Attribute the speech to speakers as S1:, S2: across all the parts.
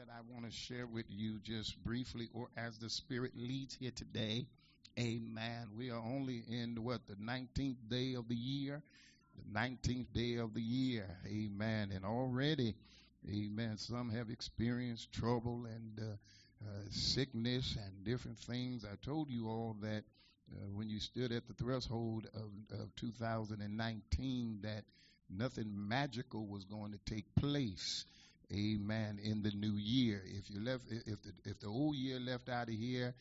S1: that I want to share with you just briefly or as the Spirit leads here today. Amen. We are only in what, the 19th day of the year? The 19th day of the year. Amen. And already, amen, some have experienced trouble and uh, uh, sickness and different things. I told you all that uh, when you stood at the threshold of, of 2019 that nothing magical was going to take place amen. In the new year. If you left if the if the old year left out of here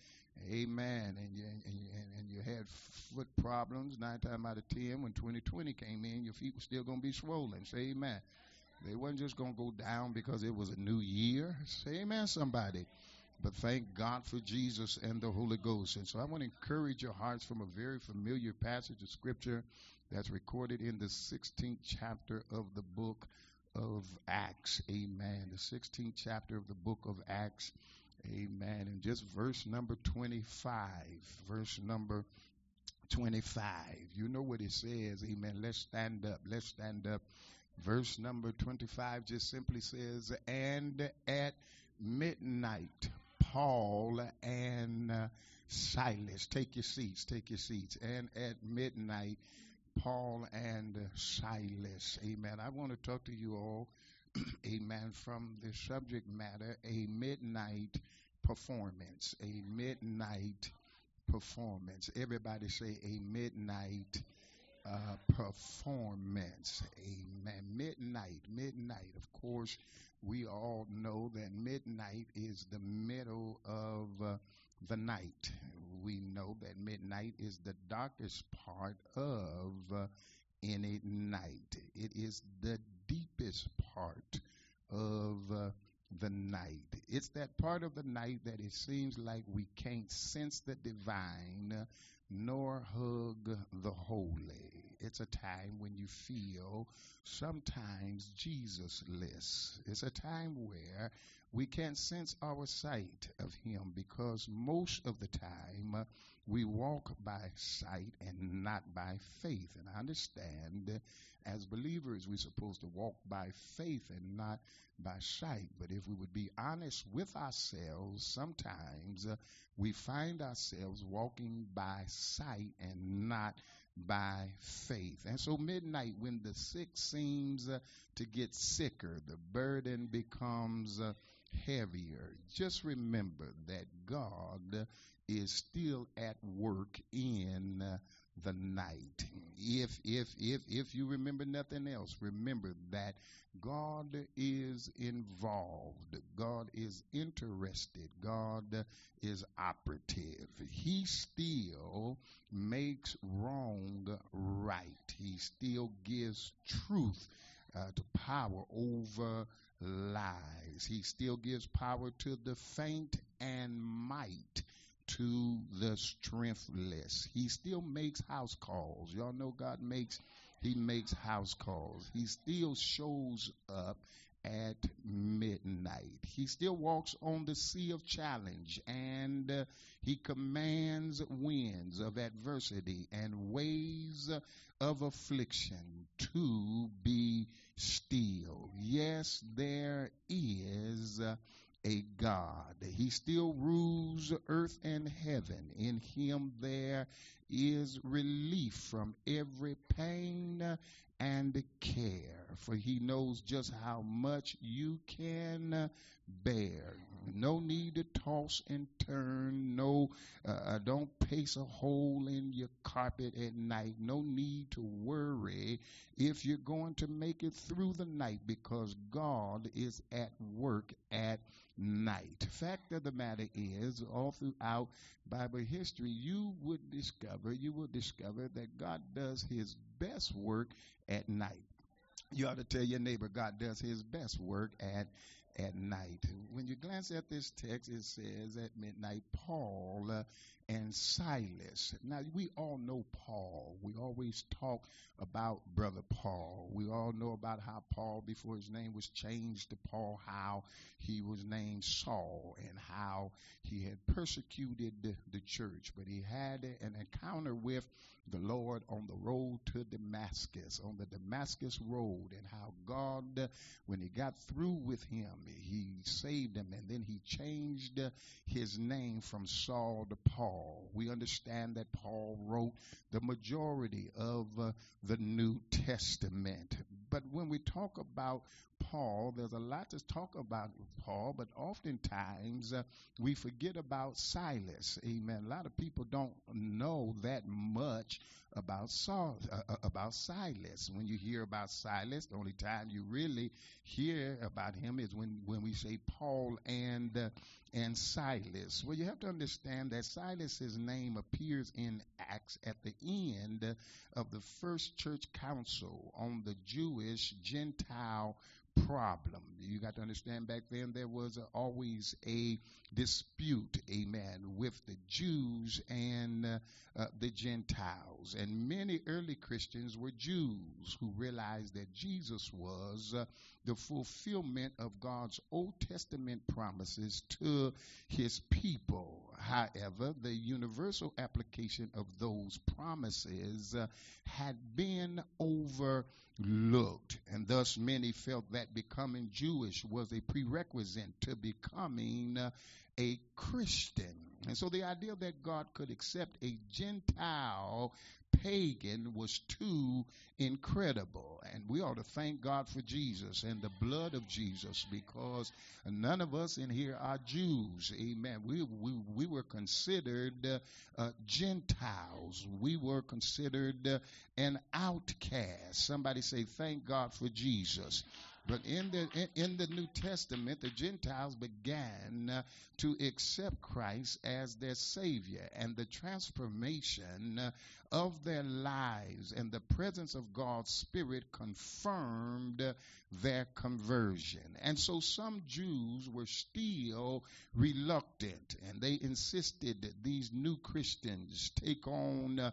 S1: amen. And you and and you had foot problems nine times out of ten when 2020 came in your feet were still going to be swollen. Say amen. They wasn't just going to go down because it was a new year. Say amen somebody. But thank God for Jesus and the Holy Ghost. And so I want to encourage your hearts from a very familiar passage of Scripture that's recorded in the 16th chapter of the book of Acts. Amen. The 16th chapter of the book of Acts. Amen. And just verse number 25. Verse number 25. You know what it says. Amen. Let's stand up. Let's stand up. Verse number 25 just simply says, And at midnight, Paul and Silas. Take your seats, take your seats. And at midnight, Paul and Silas. Amen. I want to talk to you all, amen, from the subject matter a midnight performance. A midnight performance. Everybody say a midnight uh, performance. Amen. Midnight, midnight. Of course, we all know that midnight is the middle of uh, the night. We know that midnight is the darkest part of uh, any night. It is the deepest part of uh, the night. It's that part of the night that it seems like we can't sense the divine nor hug the holy. It's a time when you feel sometimes Jesusless. It's a time where we can't sense our sight of Him because most of the time we walk by sight and not by faith. And I understand as believers we're supposed to walk by faith and not by sight. But if we would be honest with ourselves, sometimes uh, we find ourselves walking by sight and not by faith. And so, midnight, when the sick seems uh, to get sicker, the burden becomes uh, heavier. Just remember that God is still at work in uh, the night. If if if if you remember nothing else, remember that God is involved. God is interested. God is operative. He still makes wrong right. He still gives truth uh, to power over lies. He still gives power to the faint and might to the strengthless. He still makes house calls. Y'all know God makes he makes house calls. He still shows up at midnight. He still walks on the sea of challenge and uh, he commands winds of adversity and waves of affliction to be still. Yes, there is. Uh, a God. He still rules earth and heaven. In him there is relief from every pain and care, for he knows just how much you can bear. No need to toss and turn. No, uh, uh, don't pace a hole in your carpet at night. No need to worry if you're going to make it through the night because God is at work at night. Fact of the matter is, all throughout Bible history, you would discover, you will discover that God does his best work at night. You ought to tell your neighbor God does his best work at at night. When you glance at this text, it says at midnight, Paul uh, and Silas. Now, we all know Paul. We always talk about Brother Paul. We all know about how Paul, before his name was changed to Paul, how he was named Saul and how he had persecuted the, the church. But he had an encounter with the Lord on the road to Damascus, on the Damascus road, and how God, when he got through with him, He saved him, and then he changed uh, his name from Saul to Paul. We understand that Paul wrote the majority of uh, the New Testament. But when we talk about Paul, there's a lot to talk about with Paul, but oftentimes uh, we forget about Silas. Amen. A lot of people don't know that much about Saul, uh, uh, about Silas. When you hear about Silas, the only time you really hear about him is when when we say Paul and uh, and Silas. Well, you have to understand that Silas's name appears in Acts at the end of the first church council on the Jewish Gentile problem. You got to understand back then there was always a dispute, amen, with the Jews and uh, uh, the Gentiles. And many early Christians were Jews who realized that Jesus was uh, the fulfillment of God's Old Testament promises to his people. However, the universal application of those promises uh, had been overlooked, and thus many felt that becoming Jewish was a prerequisite to becoming uh, a Christian. And so the idea that God could accept a Gentile pagan was too incredible. And we ought to thank God for Jesus and the blood of Jesus because none of us in here are Jews. Amen. We, we, we were considered uh, uh, Gentiles, we were considered uh, an outcast. Somebody say, Thank God for Jesus. But in the in the New Testament, the Gentiles began to accept Christ as their Savior, and the transformation of their lives and the presence of God's Spirit confirmed their conversion. And so some Jews were still reluctant, and they insisted that these new Christians take on uh,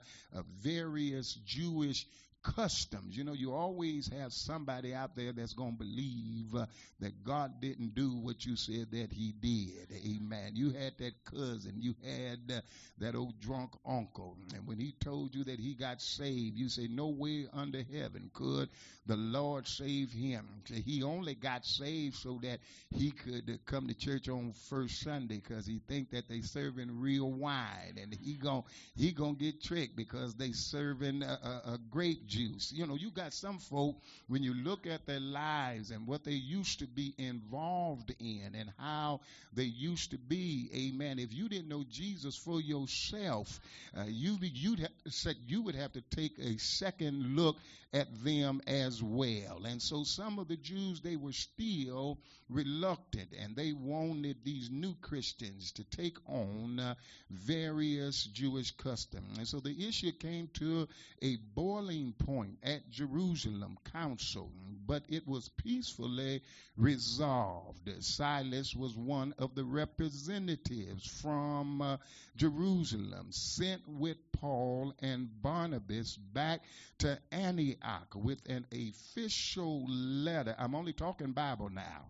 S1: various Jewish customs. You know, you always have somebody out there that's going to believe uh, that God didn't do what you said that He did. Amen. You had that cousin, you had uh, that old drunk uncle, and when he told you that he got saved, you say, No way under heaven could the Lord save him. He only got saved so that he could uh, come to church on first Sunday because he think that they serving real wine, and he gon' he gonna get tricked because they serving a, a, a grape juice You know, you got some folk, when you look at their lives and what they used to be involved in and how they used to be, amen. If you didn't know Jesus for yourself, uh, you, you'd you would have to take a second look at them as well. And so some of the Jews, they were still reluctant and they wanted these new Christians to take on uh, various Jewish customs. And so the issue came to a boiling point at Jerusalem Council, but it was peacefully resolved. Silas was one of the representatives from uh, Jerusalem sent with Paul and Barnabas back to Antioch with an official letter. I'm only talking Bible now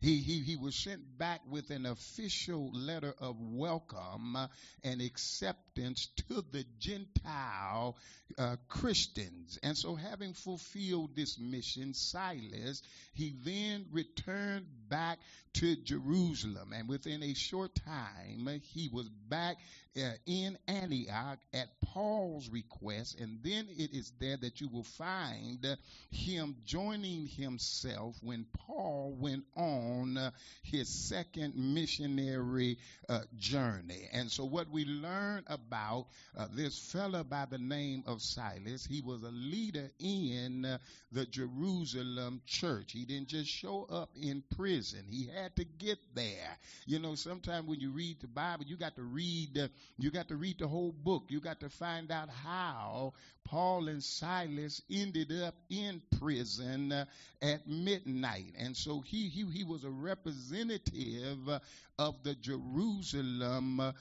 S1: he, he, he was sent back with an official letter of welcome and acceptance to the Gentile uh, Christians. And so, having fulfilled this mission, Silas, he then returned back to Jerusalem. And within a short time, he was back uh, in Antioch at Paul's request. And then it is there that you will find uh, him joining himself when Paul went on uh, his second missionary uh, journey. And so, what we learn about uh, this fellow by the name of Silas, he was a leader in the Jerusalem church. He didn't just show up in prison, he had to get there. You know, sometimes when you read the Bible, you got to read you got to read the whole book. You got to find out how Paul and Silas ended up in prison uh, at midnight. And so he, he, he was a representative uh, of the Jerusalem uh,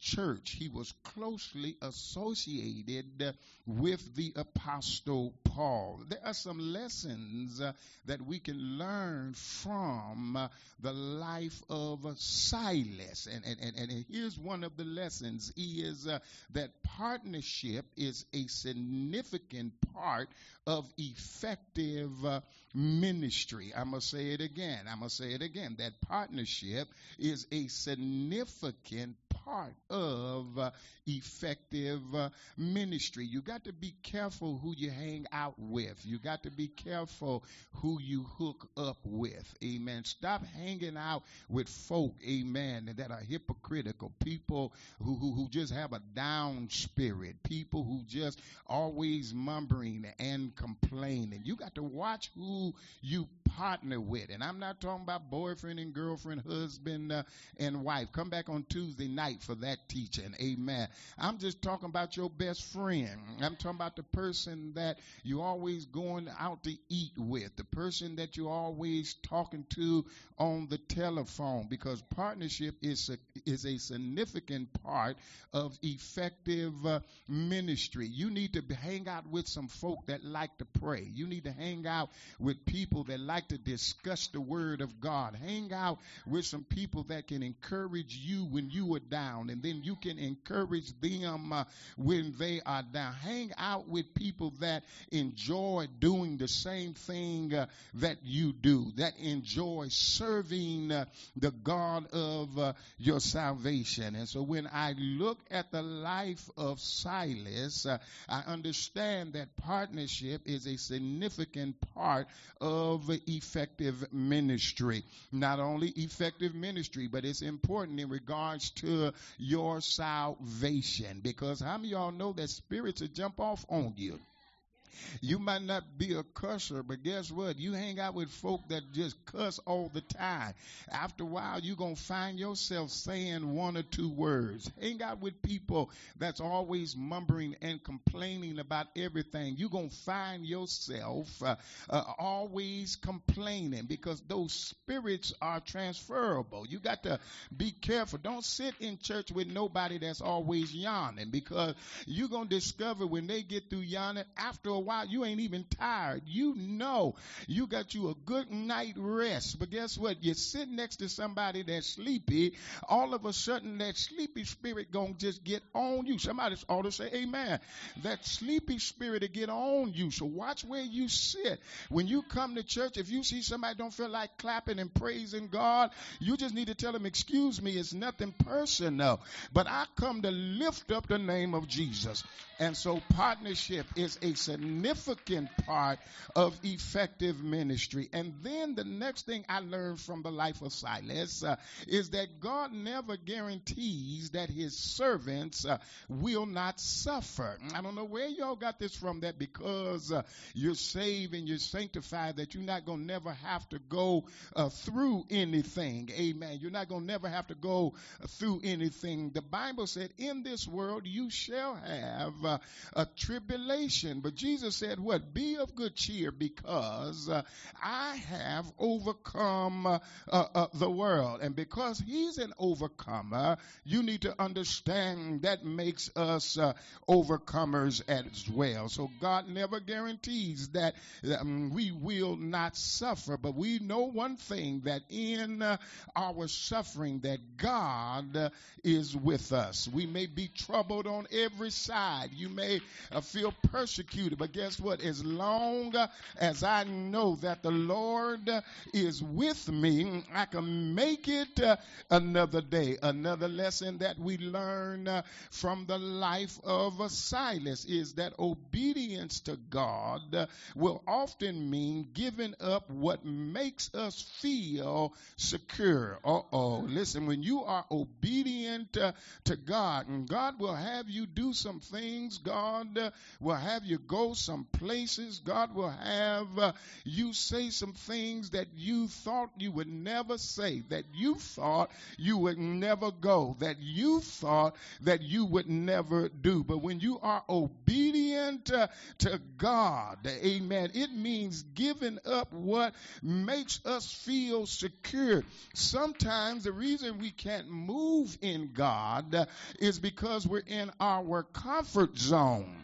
S1: church. He was closely associated with the apostle Paul. There are some lessons that we can learn from the life of Silas. And, and, and, and here's one of the lessons is that partnership is a significant significant part of effective uh, ministry. I'm going to say it again. I'm going to say it again. That partnership is a significant part of uh, effective uh, ministry. You got to be careful who you hang out with. You got to be careful who you hook up with. Amen. Stop hanging out with folk, amen, that are hypocritical. People who, who, who just have a down spirit. People who just always mumbling and complaining. You got to watch who you partner with. And I'm not talking about boyfriend and girlfriend, husband uh, and wife. Come back on Tuesday night for that teaching. Amen. I'm just talking about your best friend. I'm talking about the person that you're always going out to eat with, the person that you're always talking to on the telephone, because partnership is a, is a significant part of effective uh, ministry. You need to hang out with some folk that like to pray. You need to hang out with people that like to discuss the word of God. Hang out with some people that can encourage you when you are down, and then you can encourage them uh, when they are down. Hang out with people that enjoy doing the same thing uh, that you do, that enjoy serving uh, the God of uh, your salvation. And so when I look at the life of Silas, uh, I understand that partnership is a significant part of effective ministry. Not only effective ministry, but it's important in regards to your salvation. Because how many y'all know that spirits will jump off on you? You might not be a cusser, but guess what? You hang out with folk that just cuss all the time. After a while, you're going to find yourself saying one or two words. Hang out with people that's always mumbling and complaining about everything. You're going to find yourself uh, uh, always complaining because those spirits are transferable. You got to be careful. Don't sit in church with nobody that's always yawning because you're going to discover when they get through yawning, after a while, you ain't even tired. You know you got you a good night rest. But guess what? You sit next to somebody that's sleepy. All of a sudden, that sleepy spirit gonna just get on you. Somebody ought to say, Amen. That sleepy spirit to get on you. So watch where you sit. When you come to church, if you see somebody don't feel like clapping and praising God, you just need to tell them, Excuse me, it's nothing personal. But I come to lift up the name of Jesus. And so partnership is a significant part of effective ministry. And then the next thing I learned from the life of Silas uh, is that God never guarantees that his servants uh, will not suffer. I don't know where y'all got this from that because uh, you're saved and you're sanctified that you're not going to never have to go uh, through anything. Amen. You're not going to never have to go through anything. The Bible said, in this world you shall have uh, a tribulation. But Jesus said, What? Be of good cheer because uh, I have overcome uh, uh, the world. And because He's an overcomer, you need to understand that makes us uh, overcomers as well. So God never guarantees that um, we will not suffer. But we know one thing that in uh, our suffering, that God is with us. We may be troubled on every side. You may uh, feel persecuted, but guess what? As long as I know that the Lord is with me, I can make it uh, another day. Another lesson that we learn uh, from the life of Silas is that obedience to God will often mean giving up what makes us feel secure. Uh oh. Listen, when you are obedient uh, to God, and God will have you do some things, God will have you go some places. God will have uh, you say some things that you thought you would never say, that you thought you would never go, that you thought that you would never do. But when you are obedient uh, to God, amen, it means giving up what makes us feel secure. Sometimes the reason we can't move in God uh, is because we're in our comfort zone.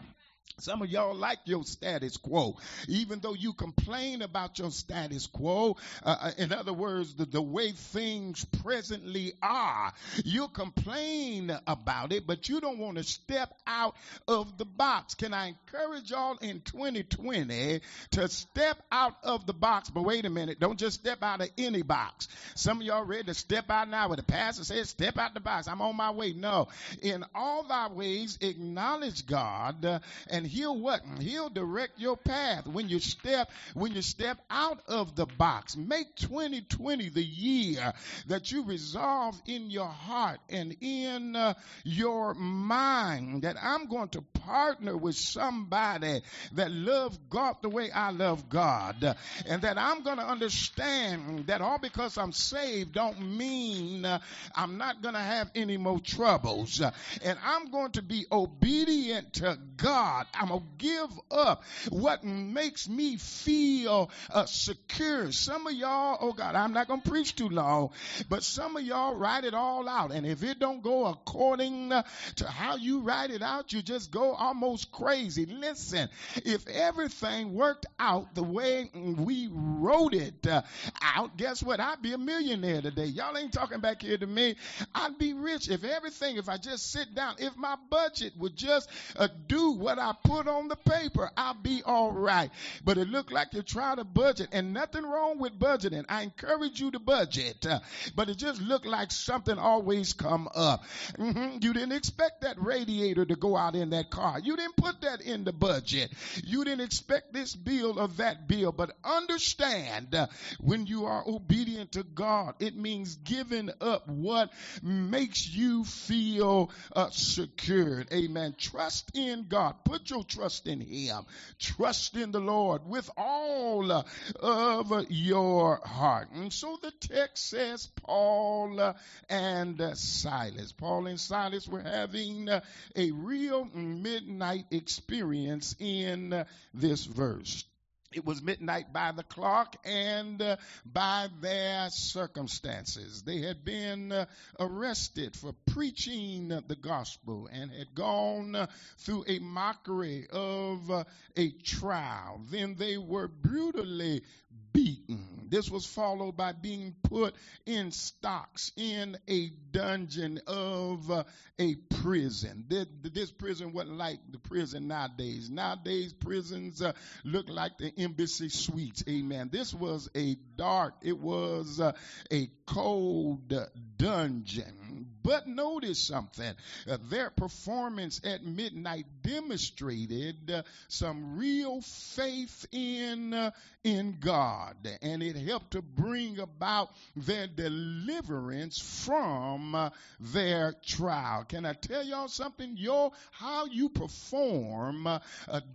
S1: Some of y'all like your status quo, even though you complain about your status quo. Uh, uh, in other words, the, the way things presently are, you complain about it, but you don't want to step out of the box. Can I encourage y'all in 2020 to step out of the box? But wait a minute, don't just step out of any box. Some of y'all ready to step out now. Where the pastor says, "Step out the box." I'm on my way. No, in all thy ways acknowledge God, uh, and he'll what? He'll direct your path when you step when you step out of the box. Make 2020 the year that you resolve in your heart and in uh, your mind that I'm going to partner with somebody that loves God the way I love God, and that I'm going to understand that all because I'm saved don't mean uh, I'm not going to have any more troubles, and I'm going to be obedient to God. I'm going to give up what makes me feel uh, secure. Some of y'all, oh God, I'm not going to preach too long, but some of y'all write it all out. And if it don't go according uh, to how you write it out, you just go almost crazy. Listen, if everything worked out the way we wrote it uh, out, guess what? I'd be a millionaire today. Y'all ain't talking back here to me. I'd be rich if everything, if I just sit down, if my budget would just uh, do what I put on the paper, I'll be all right. But it looked like you're trying to budget, and nothing wrong with budgeting. I encourage you to budget, uh, but it just looked like something always come up. Mm-hmm. You didn't expect that radiator to go out in that car. You didn't put that in the budget. You didn't expect this bill or that bill. But understand, uh, when you are obedient to God, it means giving up what makes you feel uh, secured. Amen. Trust in God. Put your trust in Him. Trust in the Lord with all of your heart. And so the text says Paul and Silas. Paul and Silas were having a real midnight experience in this verse. It was midnight by the clock and uh, by their circumstances. They had been uh, arrested for preaching the gospel and had gone uh, through a mockery of uh, a trial. Then they were brutally beaten. This was followed by being put in stocks in a dungeon of uh, a prison. This prison wasn't like the prison nowadays. Nowadays, prisons uh, look like the embassy suites. Amen. This was a dark, it was uh, a cold dungeon. But notice something. Uh, their performance at midnight demonstrated uh, some real faith in, uh, in God. And it helped to bring about their deliverance from uh, their trial. Can I tell y'all something? Your, how you perform uh,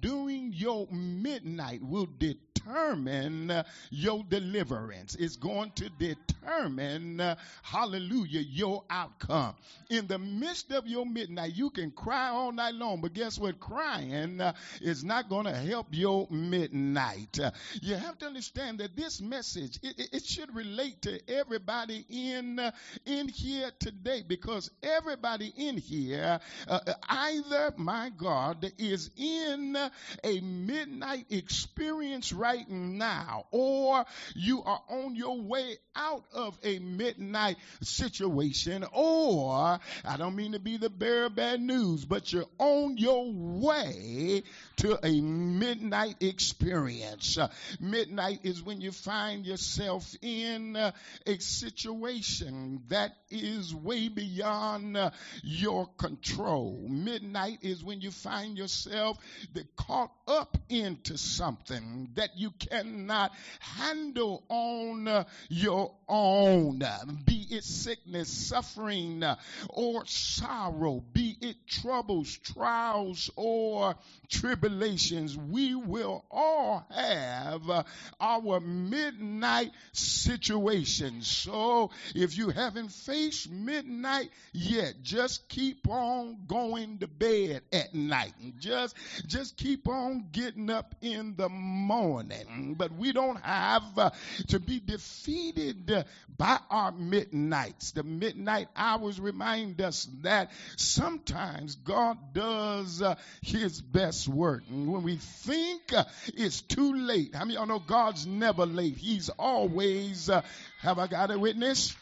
S1: during your midnight will determine determine uh, your deliverance. It's going to determine, uh, hallelujah, your outcome. In the midst of your midnight, you can cry all night long, but guess what? Crying uh, is not going to help your midnight. Uh, you have to understand that this message, it, it should relate to everybody in, uh, in here today because everybody in here, uh, either, my God, is in a midnight experience right right now, or you are on your way out of a midnight situation, or I don't mean to be the bearer of bad news, but you're on your way to a midnight experience. Uh, midnight is when you find yourself in uh, a situation that is way beyond uh, your control. Midnight is when you find yourself caught up into something that you cannot handle on uh, your own. Be it sickness, suffering, uh, or sorrow, be it troubles, trials, or tribulations, we will all have uh, our midnight situations. So if you haven't faced midnight yet, just keep on going to bed at night. Just, just keep on getting up in the morning. But we don't have uh, to be defeated by our midnights. The midnight hours remind us that sometimes God does uh, his best work. And when we think uh, it's too late, I mean, y'all know God's never late. He's always, uh, have I got a witness?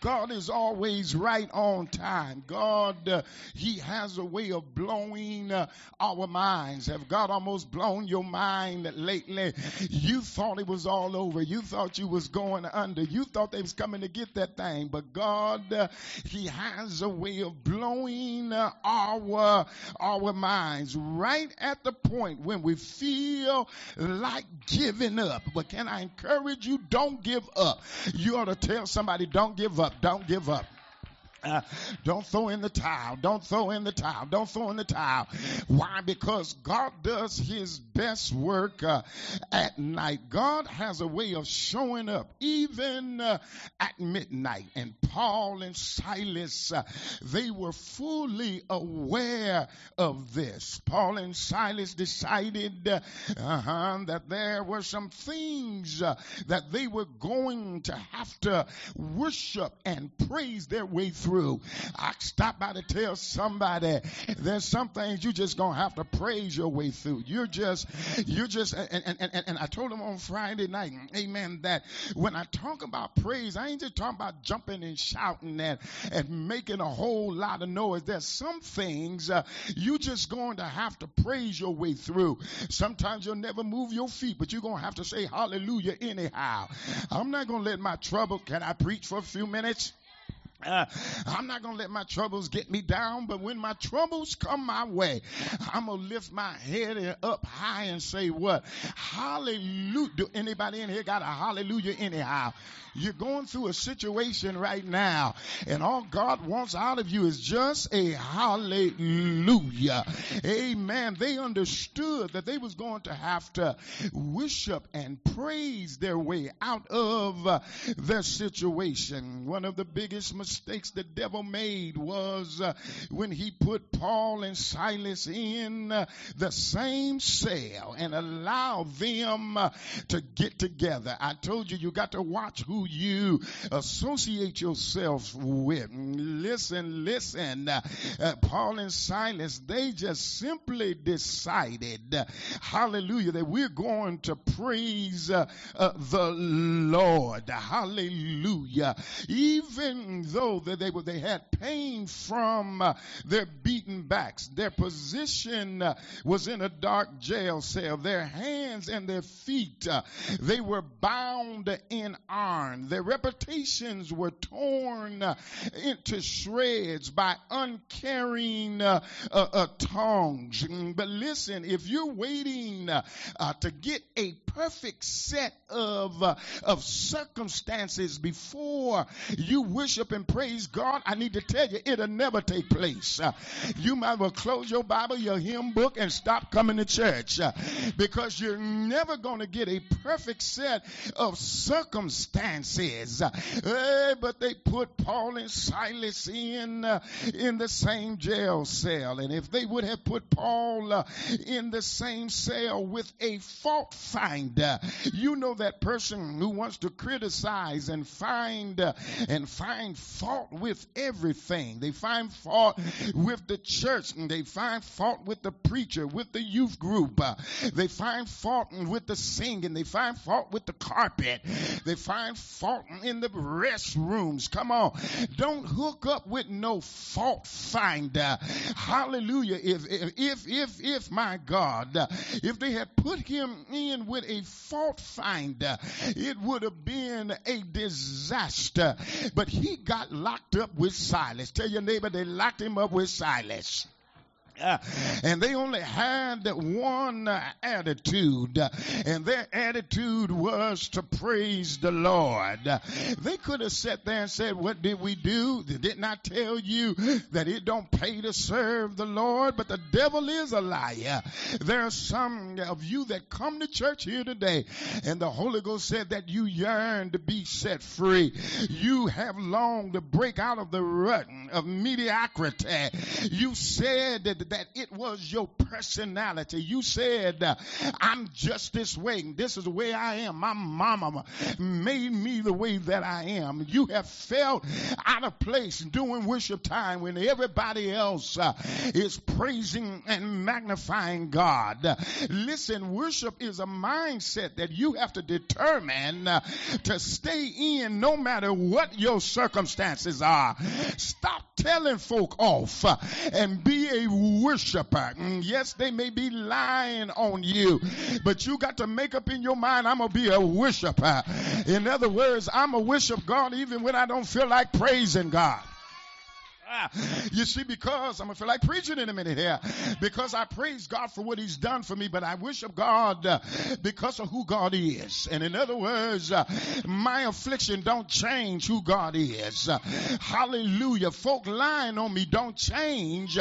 S1: God is always right on time. God, uh, He has a way of blowing uh, our minds. Have God almost blown your mind lately? You thought it was all over. You thought you was going under. You thought they was coming to get that thing. But God, uh, He has a way of blowing uh, our, our minds right at the point when we feel like giving up. But can I encourage you? Don't give up. You ought to tell somebody, don't give up up. Don't give up. Uh, don't throw in the towel. Don't throw in the towel. Don't throw in the towel. Why? Because God does his best work uh, at night. God has a way of showing up even uh, at midnight. And Paul and Silas, uh, they were fully aware of this. Paul and Silas decided uh, uh-huh, that there were some things uh, that they were going to have to worship and praise their way through through. I stop by to tell somebody there's some things you just gonna have to praise your way through. You're just, you're just, and, and, and, and I told him on Friday night, amen, that when I talk about praise, I ain't just talking about jumping and shouting and, and making a whole lot of noise. There's some things uh, you just going to have to praise your way through. Sometimes you'll never move your feet, but you're gonna have to say hallelujah anyhow. I'm not gonna let my trouble, can I preach for a few minutes? Uh, I'm not going to let my troubles get me down, but when my troubles come my way, I'm going to lift my head up high and say what? Hallelujah. Do anybody in here got a hallelujah anyhow? You're going through a situation right now, and all God wants out of you is just a hallelujah. Amen. They understood that they was going to have to worship and praise their way out of uh, their situation. One of the biggest mistakes the devil made was uh, when he put Paul and Silas in uh, the same cell and allowed them uh, to get together. I told you, you got to watch who you associate yourself with. Listen, listen. Paul and Silas, they just simply decided, hallelujah, that we're going to praise the Lord. Hallelujah. Even though that they were, they had pain from uh, their beaten backs, their position uh, was in a dark jail cell. Their hands and their feet, they were bound in iron. their reputations were torn uh, into shreds by uncaring uh, uh, uh tongues. Mm, but listen, if you're waiting uh, uh, to get a perfect set of, of circumstances before you worship and praise God, I need to tell you, it'll never take place. you might well close your Bible, your hymn book, and stop coming to church because you're never going to get a perfect set of circumstances. Uh, but they put Paul and Silas in uh, in the same jail cell, and if they would have put Paul uh, in the same cell with a fault finder, you know that person who wants to criticize and find uh, and find fault with everything. They find fault with the church, and they find fault with the preacher, with the youth group. Uh, they find fault with the singing. They find fault with the carpet. They find fault in the restrooms. Come on. Don't hook up with no fault finder. Hallelujah. If, if, if, if, my God, if they had put him in with a fault finder, it would have been a disaster. But he got locked up with Silas. Tell your neighbor they locked him up with Silas. and they only had one attitude, and their attitude was to praise the Lord. They could have sat there and said, What did we do? Did not I tell you that it don't pay to serve the Lord? But the devil is a liar. There are some of you that come to church here today, and the Holy Ghost said that you yearn to be set free. You have longed to break out of the rut of mediocrity. You said that that it was your personality. You said, uh, I'm just this way. This is the way I am. My mama made me the way that I am. You have felt out of place doing worship time when everybody else uh, is praising and magnifying God. Listen, worship is a mindset that you have to determine uh, to stay in no matter what your circumstances are. Stop telling folk off and be a worshiper. Mm, yes, they may be lying on you, but you got to make up in your mind, I'm going to be a worshiper. In other words, I'm a worship God even when I don't feel like praising God. You see, because I'm gonna feel like preaching in a minute here, because I praise God for what He's done for me, but I worship God uh, because of who God is. And in other words, uh, my affliction don't change who God is. Uh, hallelujah. Folk lying on me don't change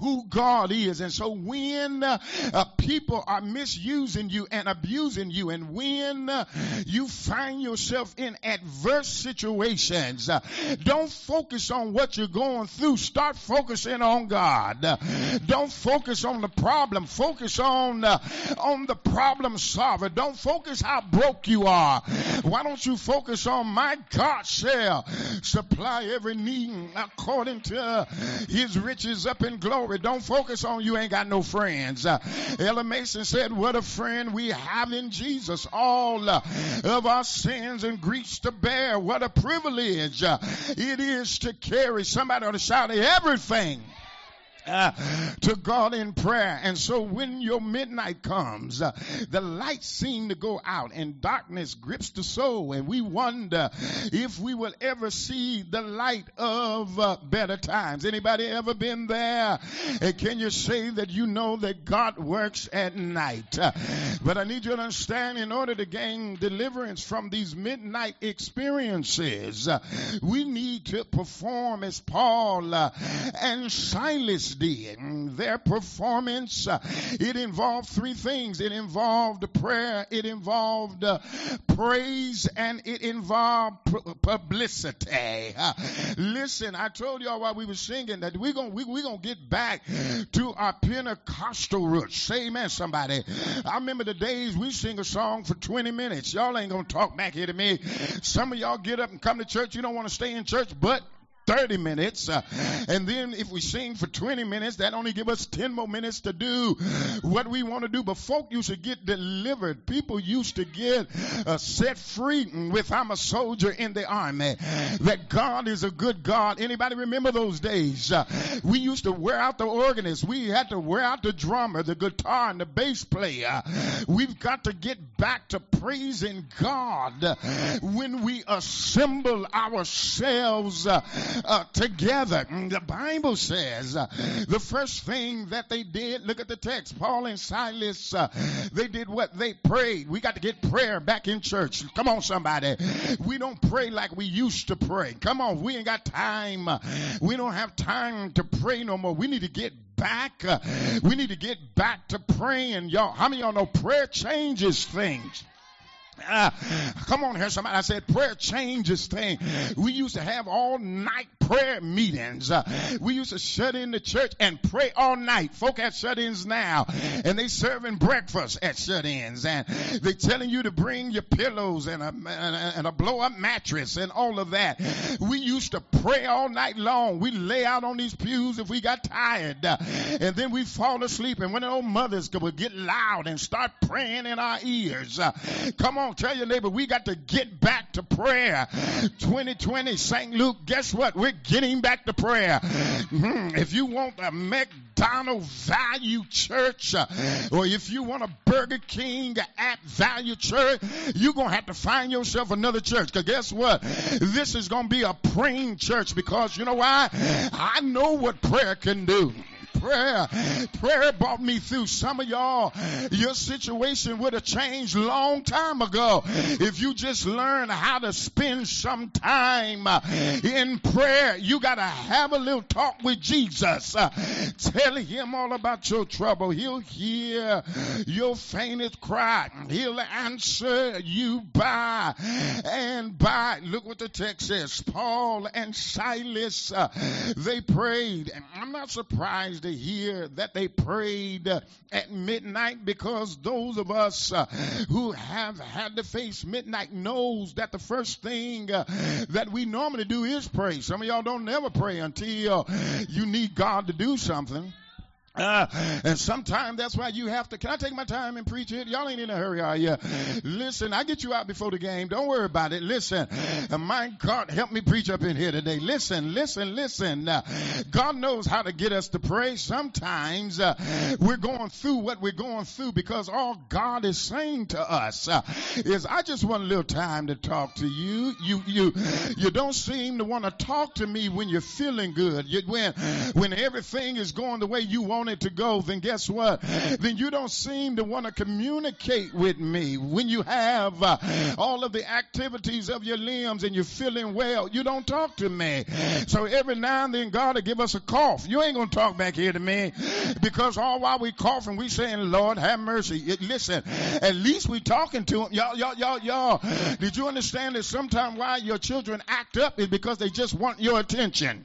S1: who God is. And so when people are misusing you and abusing you, and when you find yourself in adverse situations, don't focus on what you're going going through, start focusing on God. Don't focus on the problem. Focus on uh, on the problem solver. Don't focus how broke you are. Why don't you focus on my God shall supply every need according to His riches up in glory. Don't focus on you ain't got no friends. Uh, Ella Mason said, "What a friend we have in Jesus. All uh, of our sins and griefs to bear. What a privilege uh, it is to carry somebody to shout everything to God in prayer. And so when your midnight comes, uh, the lights seem to go out and darkness grips the soul. And we wonder if we will ever see the light of uh, better times. Anybody ever been there? And can you say that you know that God works at night? Uh, but I need you to understand in order to gain deliverance from these midnight experiences, uh, we need to perform as Paul and Silas did. Their performance, uh, it involved three things. It involved prayer, it involved uh, praise, and it involved publicity. Uh, listen, I told y'all while we were singing that we're going we, we gonna get back to our Pentecostal roots. Say amen, somebody. I remember the days we sing a song for 20 minutes. Y'all ain't gonna talk back here to me. Some of y'all get up and come to church. You don't want to stay in church, but 30 minutes. Uh, and then if we sing for 20 minutes, that only give us 10 more minutes to do what we want to do. But folk used to get delivered. People used to get uh, set free with I'm a soldier in the army. That God is a good God. Anybody remember those days? Uh, we used to wear out the organist. We had to wear out the drummer, the guitar, and the bass player. We've got to get back to praising God when we assemble ourselves uh, uh, together. The Bible says uh, the first thing that they did, look at the text, Paul and Silas, uh, they did what? They prayed. We got to get prayer back in church. Come on, somebody. We don't pray like we used to pray. Come on, we ain't got time. We don't have time to pray no more. We need to get back. We need to get back to praying, y'all. How many of y'all know prayer changes things? Uh, come on here, somebody. I said prayer changes things. We used to have all night prayer meetings. Uh, we used to shut in the church and pray all night. Folk have shut-ins now, and they serving breakfast at shut-ins, and they telling you to bring your pillows and a, and a blow-up mattress and all of that. We used to pray all night long. We lay out on these pews if we got tired, uh, and then we fall asleep. And when the old mothers would get loud and start praying in our ears, uh, come on, tell your neighbor we got to get back to prayer. 2020, St. Luke. Guess what? We're getting back to prayer. Mm-hmm. If you want a McDonald value church, uh, or if you want a Burger King at value church, you're going to have to find yourself another church. Because guess what? This is going to be a praying church because you know why? I know what prayer can do prayer. Prayer brought me through. Some of y'all, your situation would have changed long time ago if you just learn how to spend some time in prayer. You got to have a little talk with Jesus. Tell him all about your trouble. He'll hear your faintest cry. He'll answer you by and by. Look what the text says. Paul and Silas, uh, they prayed. And I'm not surprised they hear that they prayed uh, at midnight because those of us uh, who have had to face midnight knows that the first thing uh, that we normally do is pray. Some of y'all don't never pray until you need God to do something. Uh, and sometimes that's why you have to. Can I take my time and preach it? Y'all ain't in a hurry, are you? Listen, I get you out before the game. Don't worry about it. Listen, uh, my God, help me preach up in here today. Listen, listen, listen. Uh, God knows how to get us to pray. Sometimes uh, we're going through what we're going through because all God is saying to us uh, is, "I just want a little time to talk to you. You, you, you don't seem to want to talk to me when you're feeling good. You, when, when everything is going the way you want." Want it to go, then guess what? Then you don't seem to want to communicate with me. When you have uh, all of the activities of your limbs and you're feeling well, you don't talk to me. So every now and then God will give us a cough. You ain't going to talk back here to me because all while we coughing, we saying, Lord, have mercy. Listen, at least we talking to him. Y'all, y'all, y'all, y'all. Did you understand that sometimes why your children act up is because they just want your attention?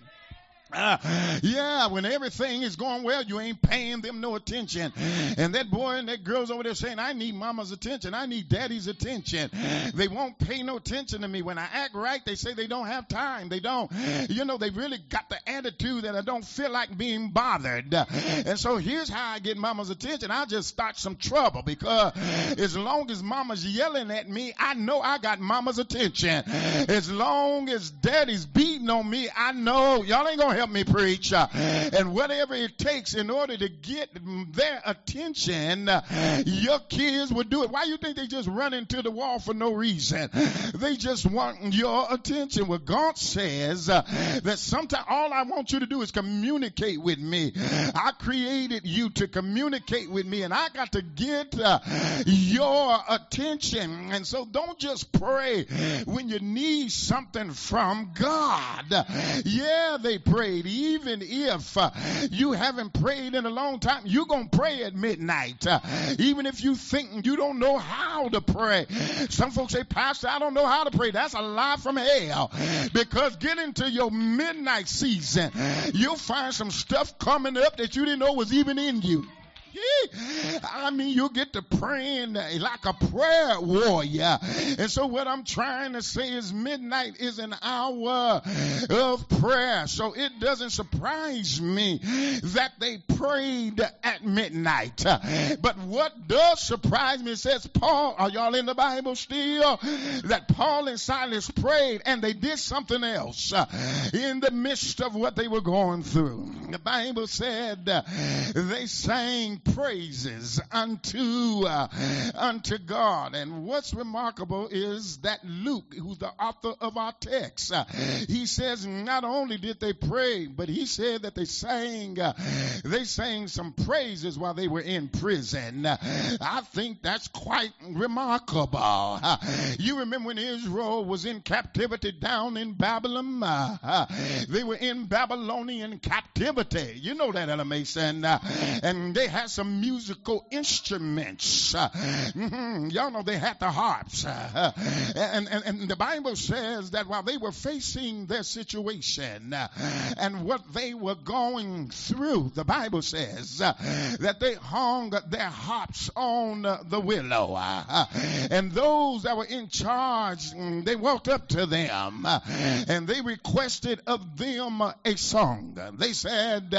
S1: Uh, yeah, when everything is going well, you ain't paying them no attention. And that boy and that girl's over there saying, I need mama's attention. I need daddy's attention. They won't pay no attention to me. When I act right, they say they don't have time. They don't. You know, they really got the attitude that I don't feel like being bothered. And so here's how I get mama's attention. I just start some trouble because as long as mama's yelling at me, I know I got mama's attention. As long as daddy's beating on me, I know y'all ain't gonna help me preach. Uh, and whatever it takes in order to get their attention, uh, your kids will do it. Why do you think they just run into the wall for no reason? They just want your attention. Well, God says uh, that sometimes all I want you to do is communicate with me. I created you to communicate with me, and I got to get your attention. And so don't just pray when you need something from God. Yeah, they pray prayed, even if uh, you haven't prayed in a long time, you're going to pray at midnight. Uh, even if you think you don't know how to pray. Some folks say, Pastor, I don't know how to pray. That's a lie from hell. Because get into your midnight season, you'll find some stuff coming up that you didn't know was even in you. I mean, you get to praying like a prayer warrior. And so what I'm trying to say is midnight is an hour of prayer. So it doesn't surprise me that they prayed at midnight. But what does surprise me says Paul, are y'all in the Bible still? That Paul and Silas prayed and they did something else in the midst of what they were going through. The Bible said they sang praises unto uh, unto God. And what's remarkable is that Luke, who's the author of our text, uh, he says not only did they pray, but he said that they sang uh, they sang some praises while they were in prison. I think that's quite remarkable. You remember when Israel was in captivity down in Babylon? They were in Babylonian captivity. You know that, Ella Mason. And they had some musical instruments. Uh, mm-hmm, y'all know they had the harps. Uh, and, and, and the Bible says that while they were facing their situation uh, and what they were going through, the Bible says uh, that they hung their harps on uh, the willow. Uh, and those that were in charge, mm, they walked up to them and they requested of them a song. They said,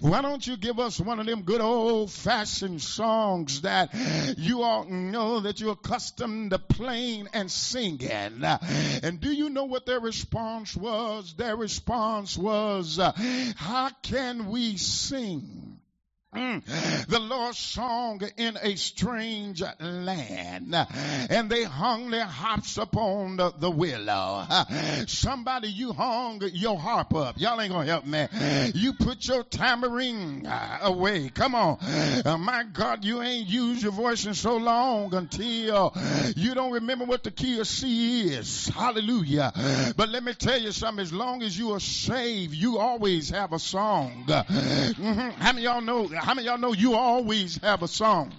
S1: Why don't you give us one of them good old fashioned songs that you all know that you're accustomed to playing and singing. And do you know what their response was? Their response was, How can we sing? Mm. The Lord song in a strange land, and they hung their harps upon the, the willow. Somebody, you hung your harp up. Y'all ain't gonna help me. You put your tambourine away. Come on, uh, my God, you ain't used your voice in so long until you don't remember what the key of C is. Hallelujah. But let me tell you something. As long as you are saved, you always have a song. Mm-hmm. How many y'all know? How many y'all know you always have a song?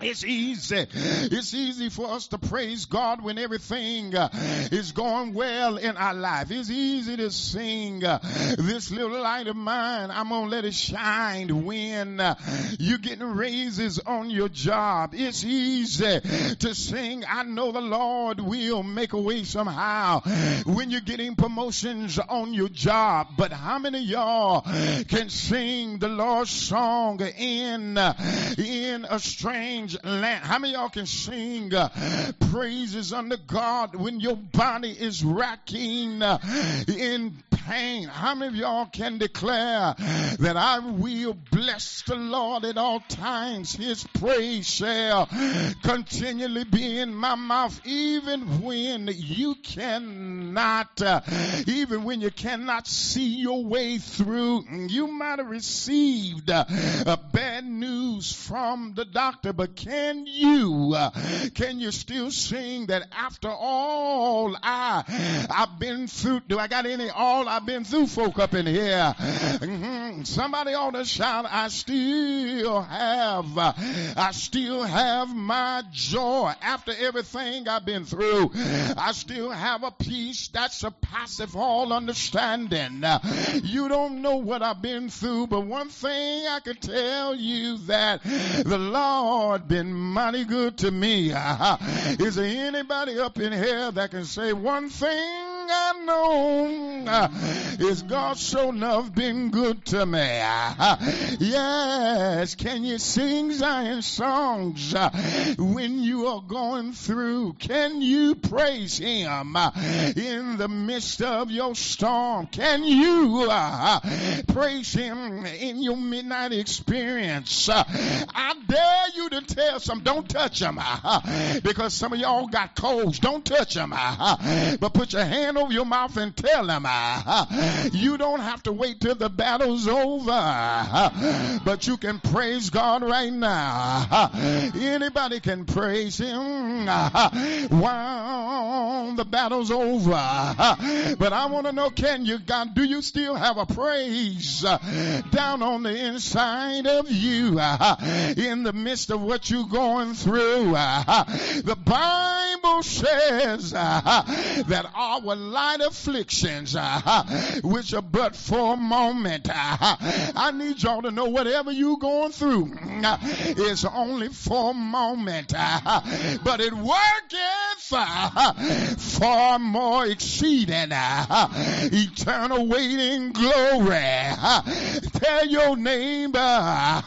S1: It's easy. It's easy for us to praise God when everything uh, is going well in our life. It's easy to sing uh, this little light of mine. I'm going to let it shine when uh, you're getting raises on your job. It's easy to sing. I know the Lord will make a way somehow when you're getting promotions on your job. But how many of y'all can sing the Lord's song in, in a strange strange land. How many y'all can sing uh, praises unto God when your body is racking uh, in How many of y'all can declare that I will bless the Lord at all times? His praise shall continually be in my mouth, even when you cannot, uh, even when you cannot see your way through. You might have received uh, bad news from the doctor, but can you, uh, can you still sing that after all I, I've been through, do I got any all I've been through folk up in here? Mm-hmm. Somebody ought to shout, I still have, uh, I still have my joy after everything I've been through. I still have a peace that surpasses all understanding. Uh, you don't know what I've been through, but one thing I can tell you that the Lord been mighty good to me. Is there anybody up in here that can say one thing I know uh, is God so love been good to me. Yes, can you sing Zion songs uh, when you are going through? Can you praise Him uh, in the midst of your storm? Can you praise Him in your midnight experience? I dare you to tell some, don't touch them because some of y'all got colds. Don't touch them, but put your hand over your mouth and tell them uh, you don't have to wait till the battle's over, but you can praise God right now. Anybody can praise Him while the battle's over. But I want to know, can you, God, do you still have a praise down on the inside of you in the midst of what you're going through? The Bible says that our light afflictions, uh-huh, uh, which are but for a moment. Uh, I need y'all to know whatever you're going through uh, is only for a moment, but it worketh far more exceeding eternal waiting glory. Tell your neighbor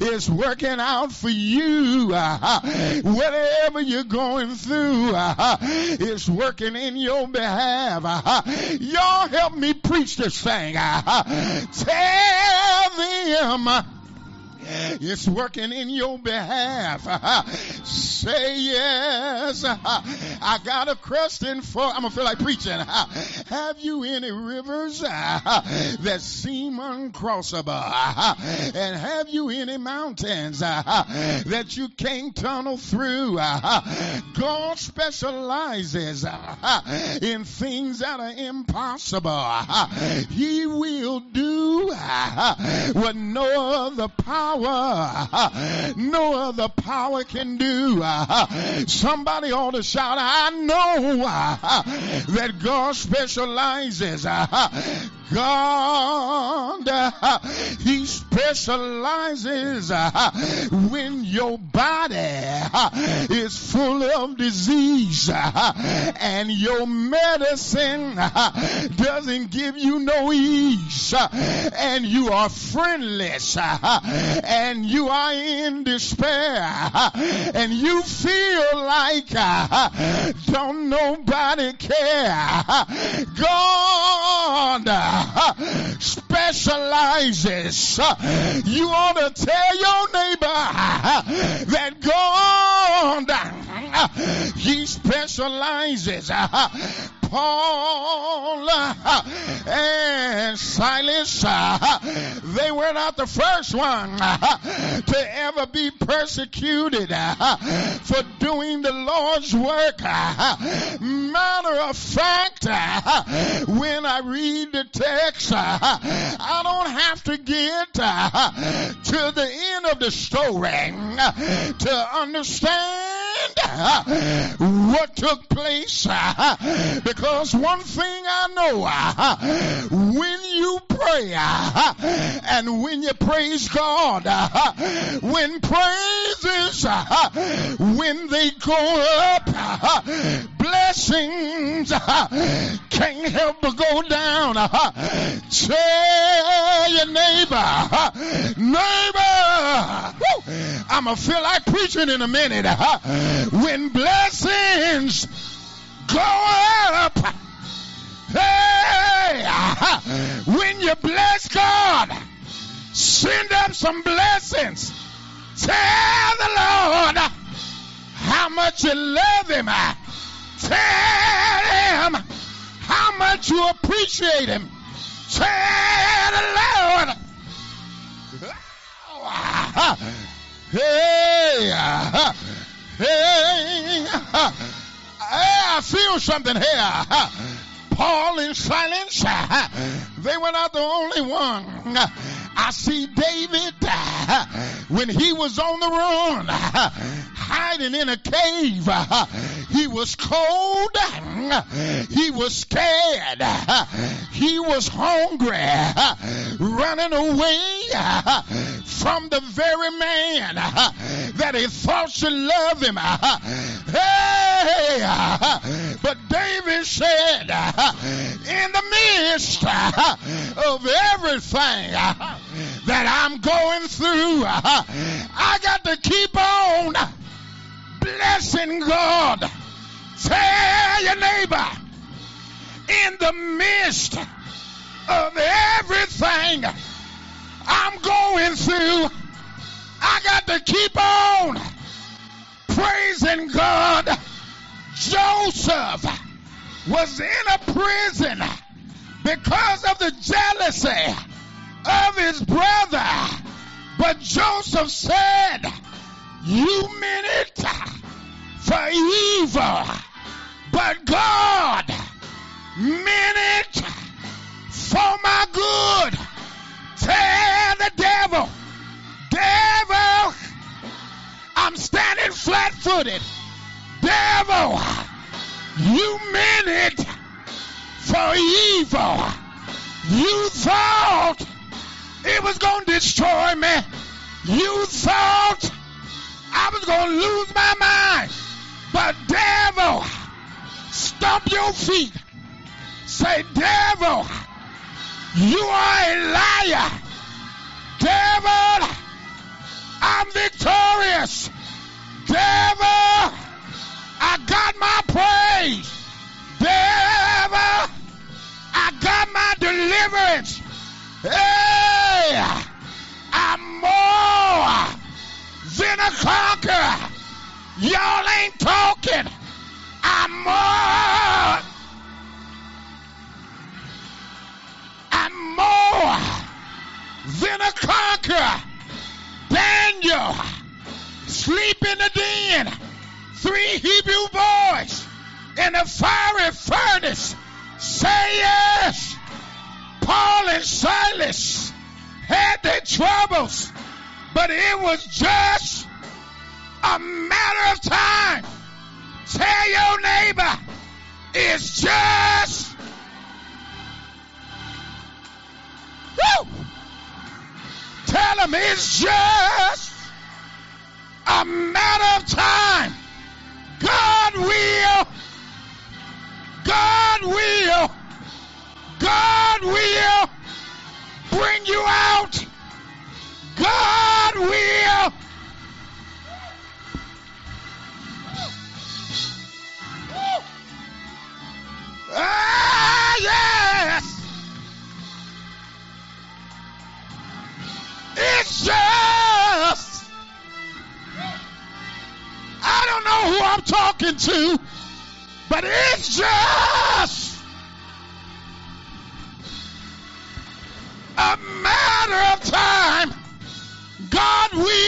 S1: it's working out for you. Whatever you're going through, it's working in your behalf. Y'all help me preach this thing. Tell them it's working in your behalf. Say yes. I got a question for, I'm going to feel like preaching. Have you any rivers that seem uncrossable? And have you any mountains that you can't tunnel through? God specializes in things that are impossible. He will do what no other power power no other power can do. Somebody ought to shout, I know that God specializes. God, He specializes when your body is full of disease and your medicine doesn't give you no ease and you are friendless and you are in despair and you feel like don't nobody care. God specializes. You ought to tell your neighbor that God, He specializes. Paul uh, and Silas, uh, they were not the first one uh, to ever be persecuted for doing the Lord's work. Matter of fact, when I read the text, I don't have to get to the end of the story to understand what took place. Because one thing I know, when you pray and when you praise God, when praises, when they go up, blessings can't help but go down. Tell your neighbor, neighbor, I'm going to feel like preaching in a minute. When blessings go up, hey, when you bless God, send up some blessings. Tell the Lord how much you love him. Tell him how much you appreciate him. Tell the Lord. Hey, hey, I feel something here. Paul in Silas, they were not the only one. I see David when he was on the run, hiding in a cave. He was cold. He was scared. He was hungry, running away from the very man that he thought should love him. Hey, but David said, in the midst of everything that I'm going through, I got to keep on blessing God. Tell your neighbor, in the midst of everything I'm going through, I got to keep on praising God. Joseph was in a prison because of the jealousy of his brother. But Joseph said, You meant it for evil, but God meant it for my good. Tell the devil, devil, I'm standing flat footed. Devil, you meant it for evil. You thought it was going to destroy me. You thought I was going to lose my mind. But devil, stomp your feet. Say, devil, you are a liar. Devil, I'm victorious. Devil, I got my praise. Devil, I got my deliverance. Hey, I'm more than a. Y'all ain't talking. I'm more. I'm more than a conqueror. Daniel, sleep in the den three Hebrew boys in a fiery furnace. Say yes. Paul and Silas had their troubles, but it was just a matter of time. Tell your neighbor, it's just. Woo! Tell him it's just a matter of time. God will. God will. God will bring you out. God Ah, yes. It's just I don't know who I'm talking to, but it's just a matter of time. God will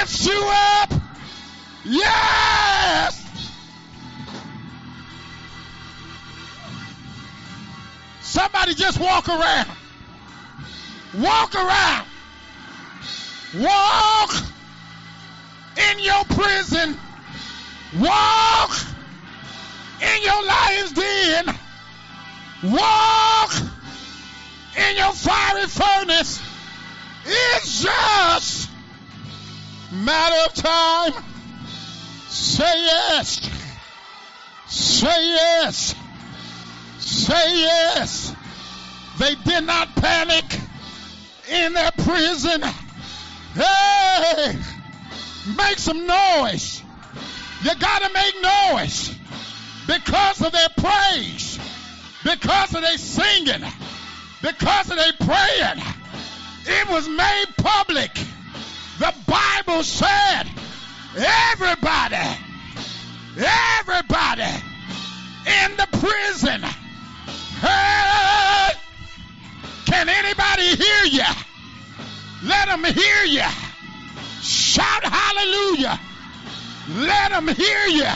S1: lift you up. Yes. Somebody just walk around. Walk around. Walk in your prison. Walk in your lion's den. Walk in your fiery furnace. It's just matter of time. Say yes. Say yes. Say yes. They did not panic in their prison. Hey, make some noise. You got to make noise because of their praise, because of their singing, because of their praying. It was made public. The Bible said everybody, everybody in the prison! Can anybody hear you? Let them hear you. Shout hallelujah. Let them hear you.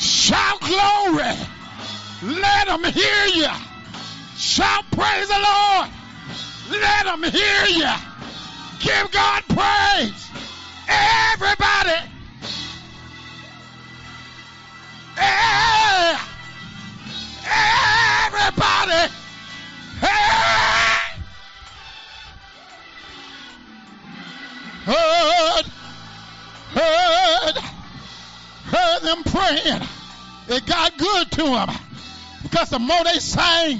S1: Shout glory. Let them hear you. Shout praise the Lord. Let them hear you. Give God praise. Everybody. Everybody. Heard, heard, heard them praying. It got good to them because the more they sang,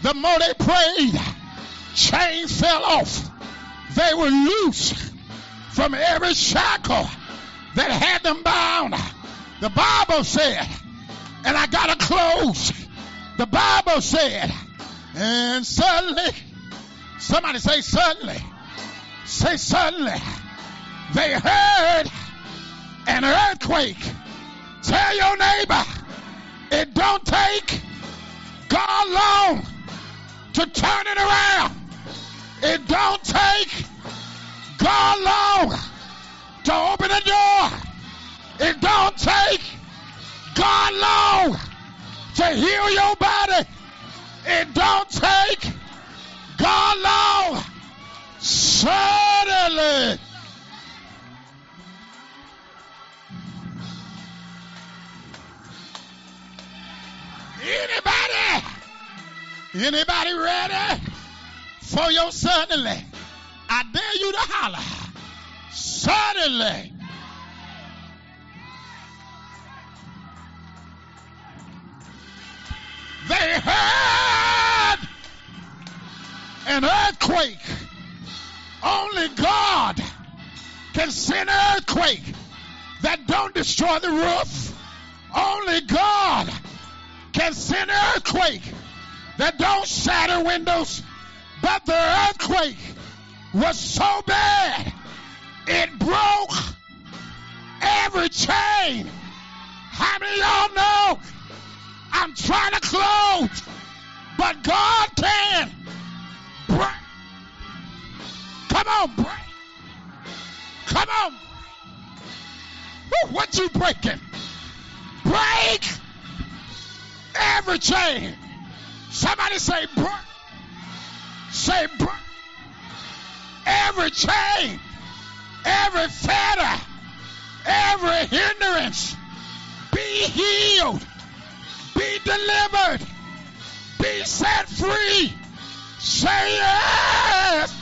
S1: the more they prayed, chains fell off. They were loose from every shackle that had them bound. The Bible said, and I got to close. The Bible said, and suddenly, somebody say suddenly, say suddenly, they heard an earthquake. Tell your neighbor, it don't take God long to turn it around. It don't take God long to open the door. It don't take God long to heal your body. It don't take God long. Suddenly. Anybody? Anybody ready for your suddenly? I dare you to holler. Suddenly. They had an earthquake. Only God can send an earthquake that don't destroy the roof. Only God can send an earthquake that don't shatter windows. But the earthquake was so bad, it broke every chain. How many y'all know I'm trying to close, but God can break. Come on, break. Come on. Woo, what you breaking? Break every chain. Somebody say break. Say. Every chain, every fetter, every hindrance, be healed be delivered, be set free. Say yes.